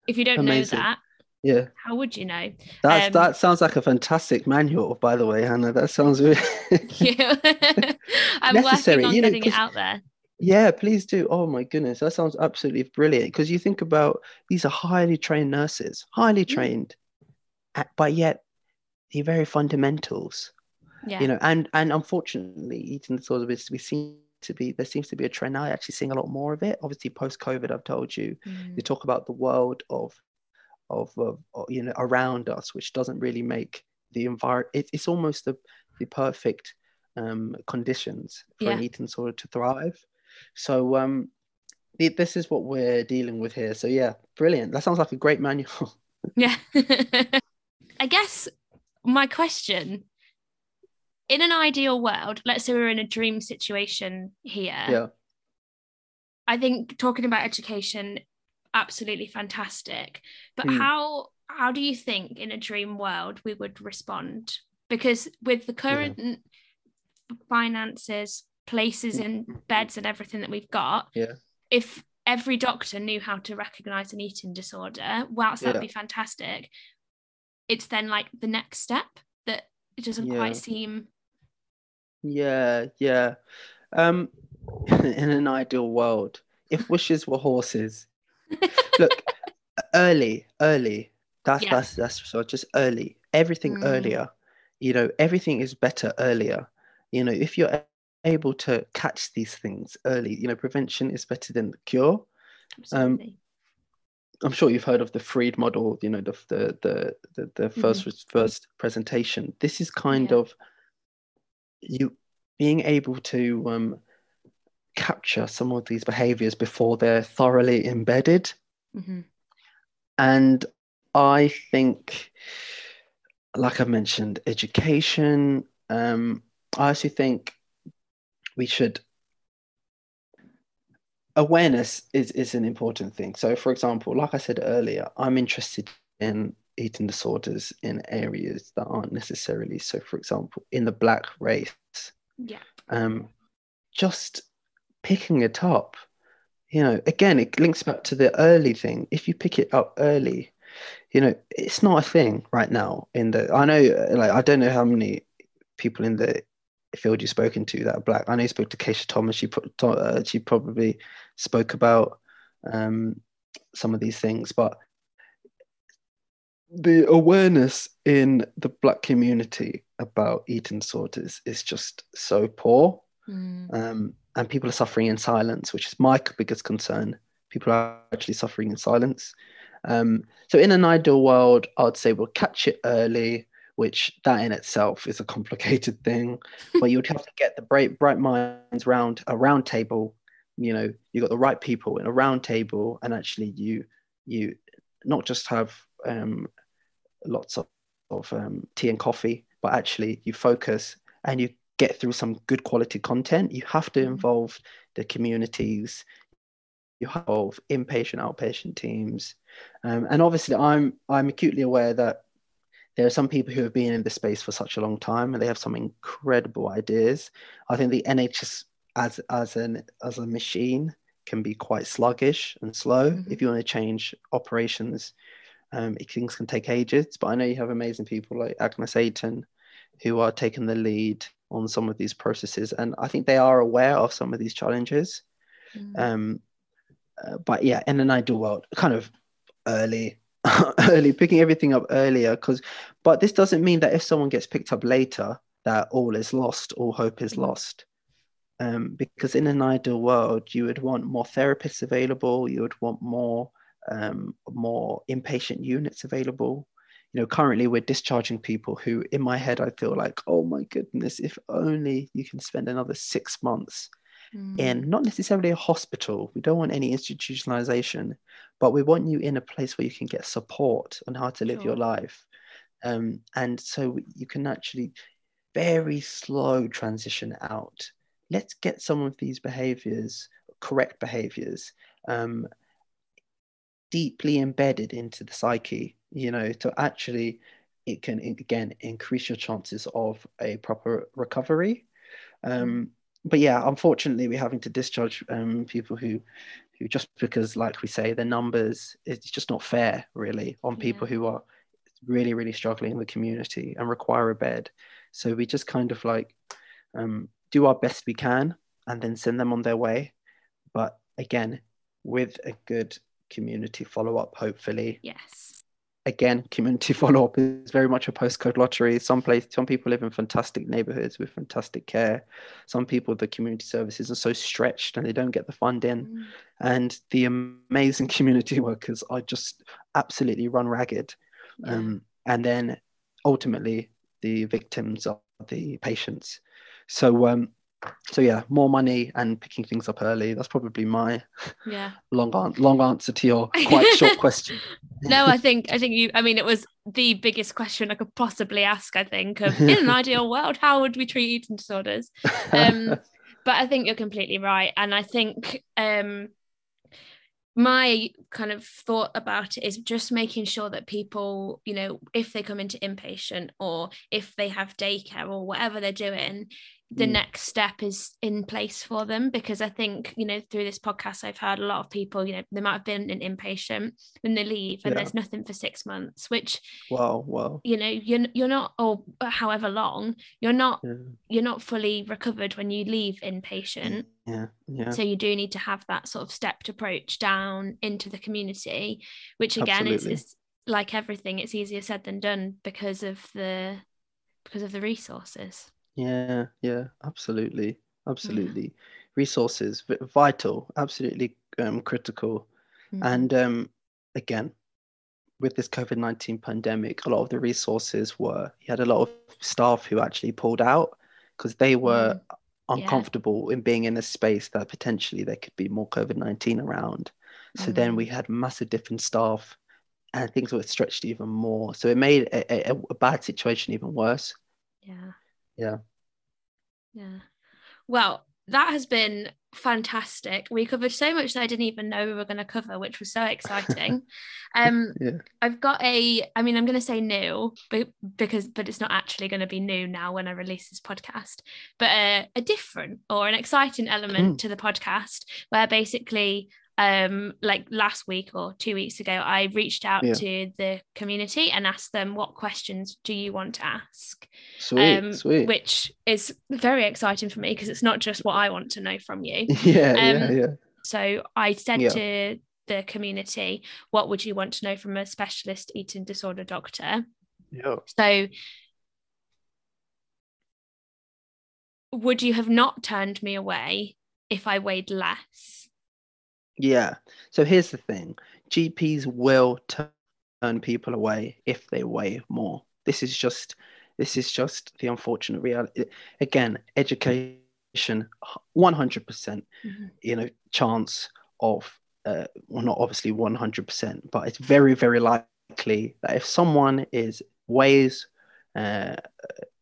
if you don't Amazing. know that, yeah, how would you know? that's Um, that sounds like a fantastic manual, by the way, Hannah. That sounds really Yeah. I'm Necessary, working on you know, getting it out there. Yeah, please do. Oh my goodness, that sounds absolutely brilliant. Because you think about these are highly trained nurses, highly Mm. trained, but yet the very fundamentals, Yeah. you know. And and unfortunately, eating disorders we seem to be there seems to be a trend now. I actually, seeing a lot more of it. Obviously, post COVID, I've told you, Mm. you talk about the world of of, of, of, you know around us, which doesn't really make the environment. It, it's almost the the perfect um, conditions for an Yeah. eating disorder to thrive. So um, th- this is what we're dealing with here. So yeah, brilliant. That sounds like a great manual. Yeah. I guess my question in an ideal world, let's say we're in a dream situation here. yeah, I think talking about education, absolutely fantastic. But Mm. how how do you think in a dream world we would respond? Because with the current finances, places and beds and everything that we've got. Yeah. If every doctor knew how to recognize an eating disorder, whilst that'd Yeah. be fantastic, it's then like the next step that it doesn't Yeah. quite seem Yeah, yeah. Um, in an ideal world, if wishes were horses, look, early, early. That's Yeah. that's that's so just early. Everything Mm. earlier. You know, everything is better earlier. You know, if you're able to catch these things early, you know, prevention is better than the cure. absolutely. I'm sure you've heard of the Freed model, you know, the the the the, the 1st first presentation. This is kind Mm-hmm. Yeah. of you being able to um, capture some of these behaviors before they're thoroughly embedded. Mhm. And I think, like I mentioned, education. Um, I actually think we should awareness is is an important thing. So, for example, like I said earlier, I'm interested in eating disorders in areas that aren't necessarily so. For example, in the Black race, Yeah. um, just picking it up. You know, again, it links back to the early thing. If you pick it up early, you know, it's not a thing right now. In the, I know, uh, like, I don't know how many people in the field you've spoken to that are black. I know you spoke to Keisha Thomas. She put, uh, she probably spoke about um, some of these things, but the awareness in the black community about eating disorders is just so poor Mm. um, and people are suffering in silence, which is my biggest concern. People are actually suffering in silence. Um, so, in an ideal world, I'd say we'll catch it early, which that in itself is a complicated thing. but you'd have to get the bright, bright minds round a round table. You know, you got the right people in a round table, and actually, you you not just have um, lots of, of um, tea and coffee, but actually you focus and you get through some good quality content. You have to Mhm. involve the communities. You have involve inpatient, outpatient teams, um, and obviously, I'm I'm acutely aware that there are some people who have been in this space for such a long time, and they have some incredible ideas. I think the NHS as as an as a machine can be quite sluggish and slow. Mhm. If you want to change operations, um, it- things can take ages. But I know you have amazing people like Agnes Ayton who are taking the lead on some of these processes, and I think they are aware of some of these challenges. Mm. Um, uh, but yeah, in an ideal world, kind of early, early picking everything up earlier. Because, but this doesn't mean that if someone gets picked up later, that all is lost, all hope is Mhm. lost. Um, because in an ideal world, you would want more therapists available. You would want more, um, more inpatient units available. You know, currently we're discharging people who, in my head, I feel like, oh my goodness, if only you can spend another six months Mm. in not necessarily a hospital. We don't want any institutionalization, but we want you in a place where you can get support on how to live your life. Um, and so you can actually very slow transition out. Let's get some of these behaviors, correct behaviors, um, deeply embedded into the psyche, you know, to actually, it can again increase your chances of a proper recovery. Um, but yeah, unfortunately, we're having to discharge um, people who, who just because, like we say, the numbers it's just not fair, really, on people who are really, really struggling in the community and require a bed. So we just kind of like um, do our best we can and then send them on their way. But again, with a good community follow up, hopefully, Yes. Again, community follow up is very much a postcode lottery. Some place, some people live in fantastic neighborhoods with fantastic care. Some people, the community services are so stretched and they don't get the funding. Mm. And the amazing community workers are just absolutely run ragged. Yeah. Um, and then ultimately, the victims are the patients. So, um, so yeah, more money and picking things up early. That's probably my yeah. long, an- long answer to your quite short question. no i think i think you i mean it was the biggest question i could possibly ask i think of in an ideal world how would we treat eating disorders um, but i think you're completely right and i think um my kind of thought about it is just making sure that people, you know, if they come into inpatient or if they have daycare or whatever they're doing, the mm. next step is in place for them because I think you know through this podcast I've heard a lot of people you know they might have been an inpatient when they leave and yeah. there's nothing for six months which wow wow you know you're you're not or however long you're not yeah. you're not fully recovered when you leave inpatient yeah yeah so you do need to have that sort of stepped approach down into the community which again is, is like everything it's easier said than done because of the because of the resources yeah, yeah, absolutely, absolutely. Mm. Resources vital, absolutely um, critical, mm. and um, again, with this COVID nineteen pandemic, a lot of the resources were. You had a lot of staff who actually pulled out because they were mm. uncomfortable yeah. in being in a space that potentially there could be more COVID nineteen around. So then we mm. had massive different staff, and things were stretched even more. So it made a, a, a bad situation even worse. Yeah. Yeah. Yeah. Well, that has been fantastic. We covered so much that I didn't even know we were going to cover, which was so exciting. um, yeah. I've got a, I mean, I'm going to say new, but because, but it's not actually going to be new now when I release this podcast, but a, a different or an exciting element mm. to the podcast where basically um like last week or two weeks ago i reached out yeah. to the community and asked them what questions do you want to ask sweet, um, sweet. which is very exciting for me because it's not just what i want to know from you yeah um, yeah yeah so i said yeah. to the community what would you want to know from a specialist eating disorder doctor yeah so would you have not turned me away if i weighed less yeah. So here's the thing GPs will turn people away if they weigh more. This is just this is just the unfortunate reality. Again, education, 100%, percent mm hmm you know, chance of, uh, well, not obviously 100%, but it's very, very likely that if someone is weighs, uh,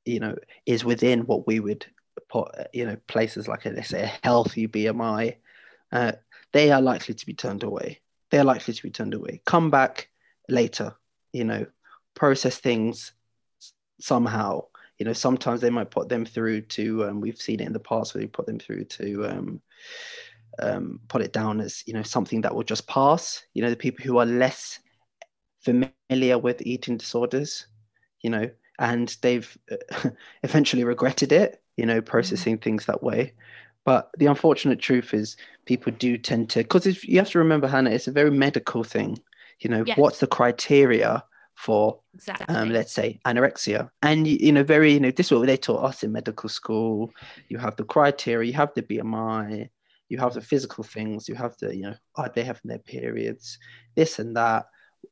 you know, is within what we would put, you know, places like a, let's say a healthy BMI, uh, they are likely to be turned away. They are likely to be turned away. Come back later, you know, process things somehow. You know, sometimes they might put them through to, um, we've seen it in the past where they put them through to um, um, put it down as, you know, something that will just pass. You know, the people who are less familiar with eating disorders, you know, and they've eventually regretted it, you know, processing mm-hmm. things that way. But the unfortunate truth is, people do tend to, because you have to remember, Hannah, it's a very medical thing. You know, what's the criteria for, exactly. um, let's say, anorexia? And, you know, very, you know, this is what they taught us in medical school. You have the criteria, you have the BMI, you have the physical things, you have the, you know, are they having their periods, this and that.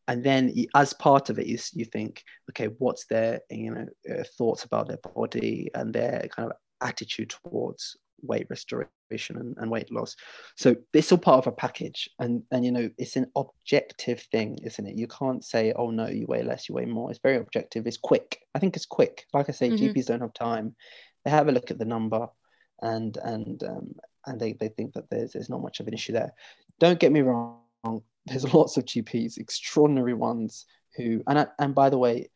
And then as part of it, you, you think, okay, what's their, you know, uh, thoughts about their body and their kind of attitude towards weight restoration and, and weight loss. So it's all part of a package. And and you know, it's an objective thing, isn't it? You can't say, oh no, you weigh less, you weigh more. It's very objective, it's quick. I think it's quick. Like I say, mm-hmm. GPs don't have time. They have a look at the number and and um, and they, they think that there's there's not much of an issue there. Don't get me wrong, there's lots of GPs, extraordinary ones who and and by the way,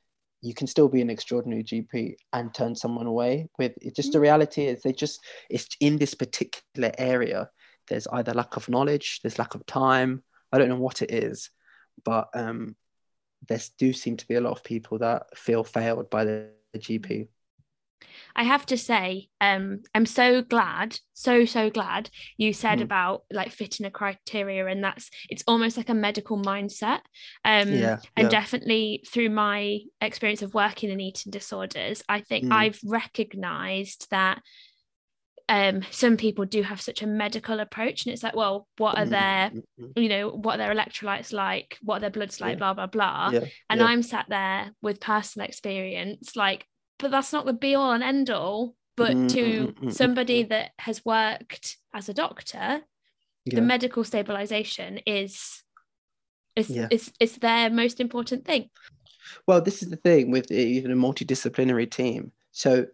you can still be an extraordinary GP and turn someone away with it. Just the mm. reality is they just it's in this particular area. There's either lack of knowledge, there's lack of time. I don't know what it is, but um, there do seem to be a lot of people that feel failed by the, the GP. I have to say, um, I'm so glad, so so glad you said mm. about like fitting a criteria, and that's it's almost like a medical mindset. Um, yeah, and yeah. definitely through my experience of working in eating disorders, I think mm. I've recognised that um, some people do have such a medical approach and it's like well what are their mm-hmm. you know what are their electrolytes like what are their bloods like yeah. blah blah blah and i'm sat there with personal experience like but that's not the be all and end all. But mm-hmm. to mm-hmm, somebody mm, that has worked as a doctor, yeah. the medical stabilization is is, yeah. is is their most important thing. Well, this is the thing with uh, even a multidisciplinary team. So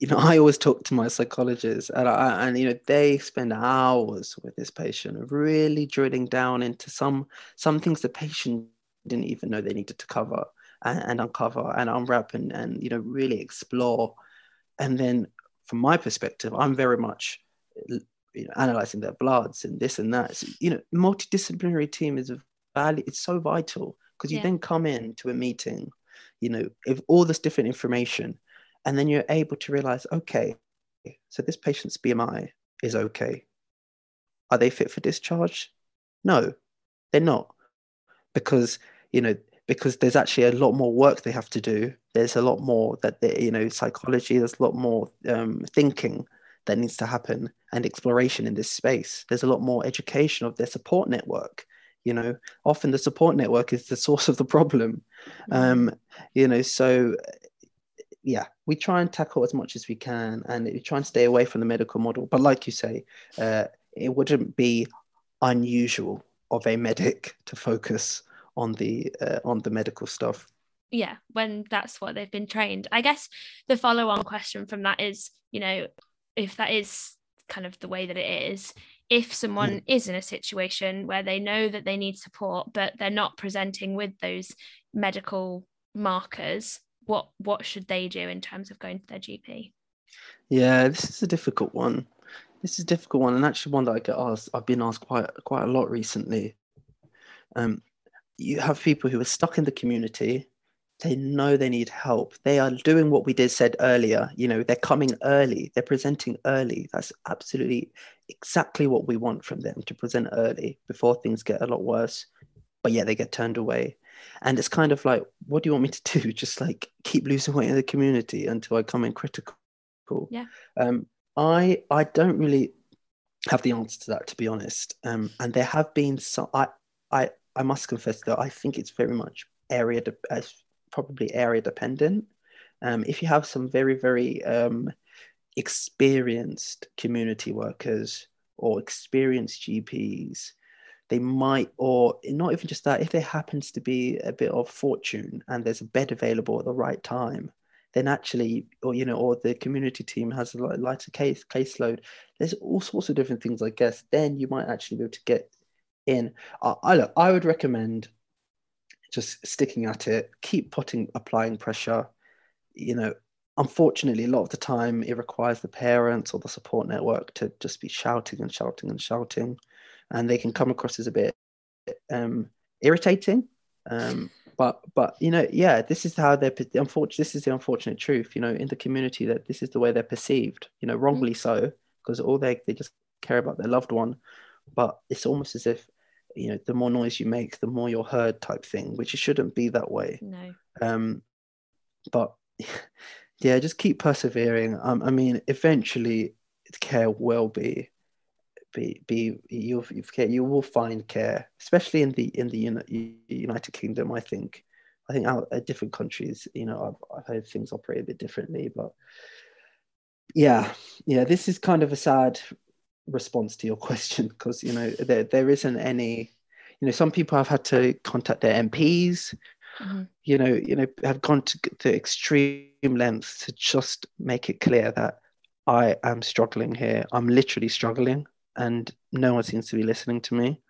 you know, I always talk to my psychologists, and I, and you know, they spend hours with this patient, really drilling down into some some things the patient didn't even know they needed to cover and, and uncover and unwrap and and you know really explore. And then, from my perspective, I'm very much you know, analyzing their bloods and this and that. So, you know, multidisciplinary team is a value. It's so vital because you yeah. then come in to a meeting, you know, with all this different information, and then you're able to realize, okay, so this patient's BMI is okay. Are they fit for discharge? No, they're not, because you know because there's actually a lot more work they have to do. There's a lot more that they, you know psychology. There's a lot more um, thinking that needs to happen and exploration in this space. There's a lot more education of their support network. You know, often the support network is the source of the problem. Mm-hmm. Um, you know, so yeah, we try and tackle as much as we can, and we try and stay away from the medical model. But like you say, uh, it wouldn't be unusual of a medic to focus on the uh, on the medical stuff. Yeah, when that's what they've been trained. I guess the follow-on question from that is, you know, if that is kind of the way that it is if someone mm. is in a situation where they know that they need support but they're not presenting with those medical markers what what should they do in terms of going to their gp yeah this is a difficult one this is a difficult one and actually one that i get asked i've been asked quite quite a lot recently um you have people who are stuck in the community. They know they need help. They are doing what we did said earlier. You know they're coming early. They're presenting early. That's absolutely exactly what we want from them to present early before things get a lot worse. But yeah they get turned away. And it's kind of like what do you want me to do? Just like keep losing weight in the community until i come in critical? Yeah. Um i i don't really have the answer to that to be honest. Um and there have been some i i i must confess though, i think it's very much area de- as probably area dependent. Um, if you have some very, very um, experienced community workers or experienced GPs, they might, or not even just that, if there happens to be a bit of fortune and there's a bed available at the right time, then actually, or you know, or the community team has a lighter case caseload. There's all sorts of different things, I guess. Then you might actually be able to get in. I, I look, I would recommend just sticking at it, keep putting applying pressure. You know, unfortunately, a lot of the time it requires the parents or the support network to just be shouting and shouting and shouting, and they can come across as a bit um, irritating. Um, but but you know, yeah, this is how they're unfortunate. This is the unfortunate truth. You know, in the community that this is the way they're perceived. You know, wrongly so, because all they they just care about their loved one. But it's almost as if you know the more noise you make the more you're heard type thing which it shouldn't be that way. No. Um but yeah just keep persevering. Um, i mean eventually care will be be be you'll you will find care especially in the in the united kingdom i think. I think out at different countries you know I've, I've heard things operate a bit differently but yeah yeah this is kind of a sad response to your question because you know there there isn't any you know some people have had to contact their MPs mm-hmm. you know you know have gone to the extreme lengths to just make it clear that I am struggling here. I'm literally struggling and no one seems to be listening to me.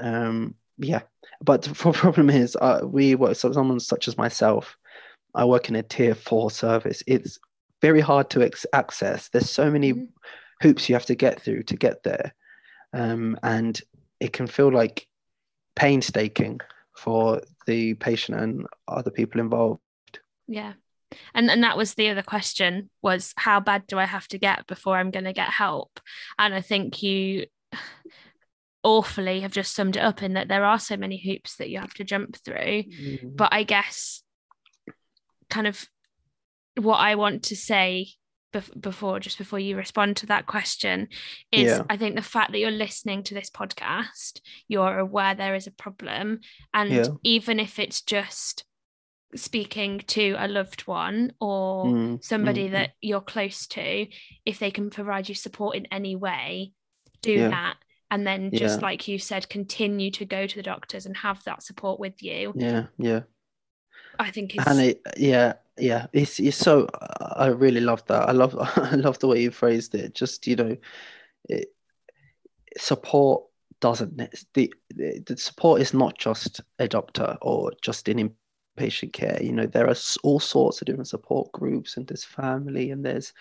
Um yeah. But the problem is uh, we work so someone such as myself I work in a tier 4 service. It's very hard to ex- access. There's so many mm-hmm hoops you have to get through to get there. Um, and it can feel like painstaking for the patient and other people involved. Yeah. And and that was the other question was how bad do I have to get before I'm going to get help? And I think you awfully have just summed it up in that there are so many hoops that you have to jump through. Mm. But I guess kind of what I want to say before just before you respond to that question is yeah. i think the fact that you're listening to this podcast you're aware there is a problem and yeah. even if it's just speaking to a loved one or mm, somebody mm, that you're close to if they can provide you support in any way do yeah. that and then just like you said continue to go to the doctors and have that support with you yeah yeah i think it's... and it, yeah yeah, it's it's so. I really love that. I love I love the way you phrased it. Just you know, it, support doesn't the the support is not just a doctor or just in inpatient care. You know, there are all sorts of different support groups, and there's family, and there's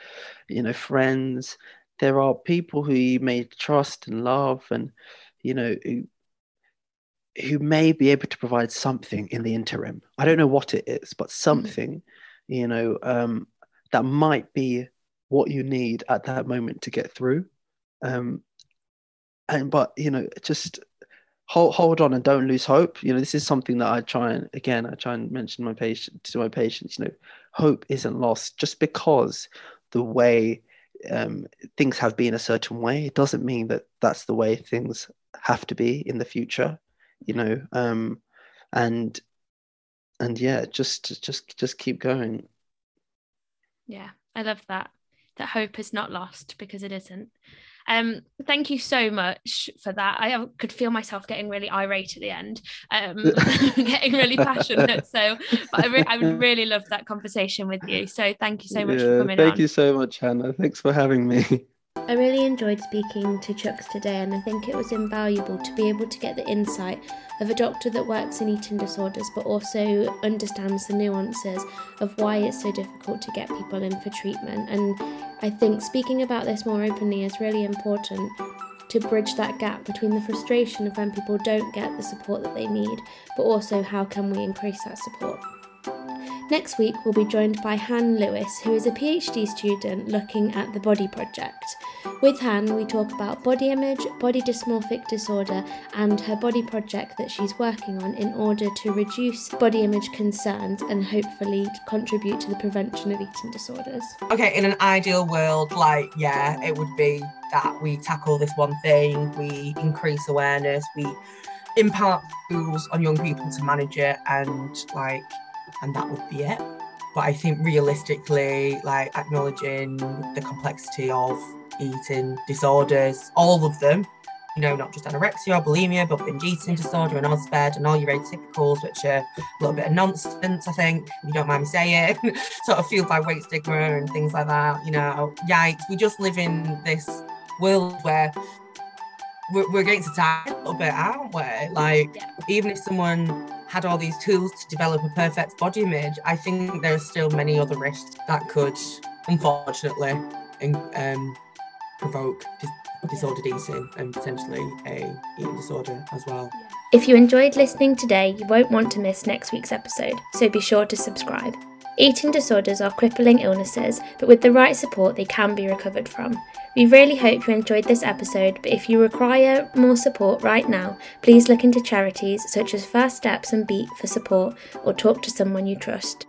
you know friends. There are people who you may trust and love, and you know who who may be able to provide something in the interim. I don't know what it is, but mm-hmm. something. Mm-hmm you know, um, that might be what you need at that moment to get through. Um, and but you know, just hold hold on and don't lose hope. You know, this is something that I try and again I try and mention my patient to my patients. You know, hope isn't lost just because the way um, things have been a certain way. It doesn't mean that that's the way things have to be in the future. You know, um, and and yeah, just just just keep going. Yeah, I love that. That hope is not lost because it isn't. Um, thank you so much for that. I could feel myself getting really irate at the end, um, getting really passionate. So, but I, re- I would really love that conversation with you. So, thank you so much yeah, for coming thank on. you so much, Hannah. Thanks for having me. I really enjoyed speaking to Chuks today, and I think it was invaluable to be able to get the insight of a doctor that works in eating disorders but also understands the nuances of why it's so difficult to get people in for treatment. And I think speaking about this more openly is really important to bridge that gap between the frustration of when people don't get the support that they need, but also how can we increase that support. Next week, we'll be joined by Han Lewis, who is a PhD student looking at the Body Project. With Han, we talk about body image, body dysmorphic disorder, and her body project that she's working on in order to reduce body image concerns and hopefully contribute to the prevention of eating disorders. Okay, in an ideal world, like, yeah, it would be that we tackle this one thing, we increase awareness, we impart tools on young people to manage it, and like, and that would be it. But I think realistically, like acknowledging the complexity of eating disorders, all of them, you know, not just anorexia or bulimia, but binge eating disorder and OSFED and all your atypicals, which are a little bit of nonsense, I think, if you don't mind me saying, sort of fueled by weight stigma and things like that. You know, yikes, we just live in this world where we're, we're getting to die a little bit, aren't we? Like, yeah. even if someone had all these tools to develop a perfect body image, I think there are still many other risks that could, unfortunately, um, provoke dis- disordered eating and potentially a eating disorder as well. If you enjoyed listening today, you won't want to miss next week's episode, so be sure to subscribe. Eating disorders are crippling illnesses, but with the right support, they can be recovered from. We really hope you enjoyed this episode, but if you require more support right now, please look into charities such as First Steps and Beat for support or talk to someone you trust.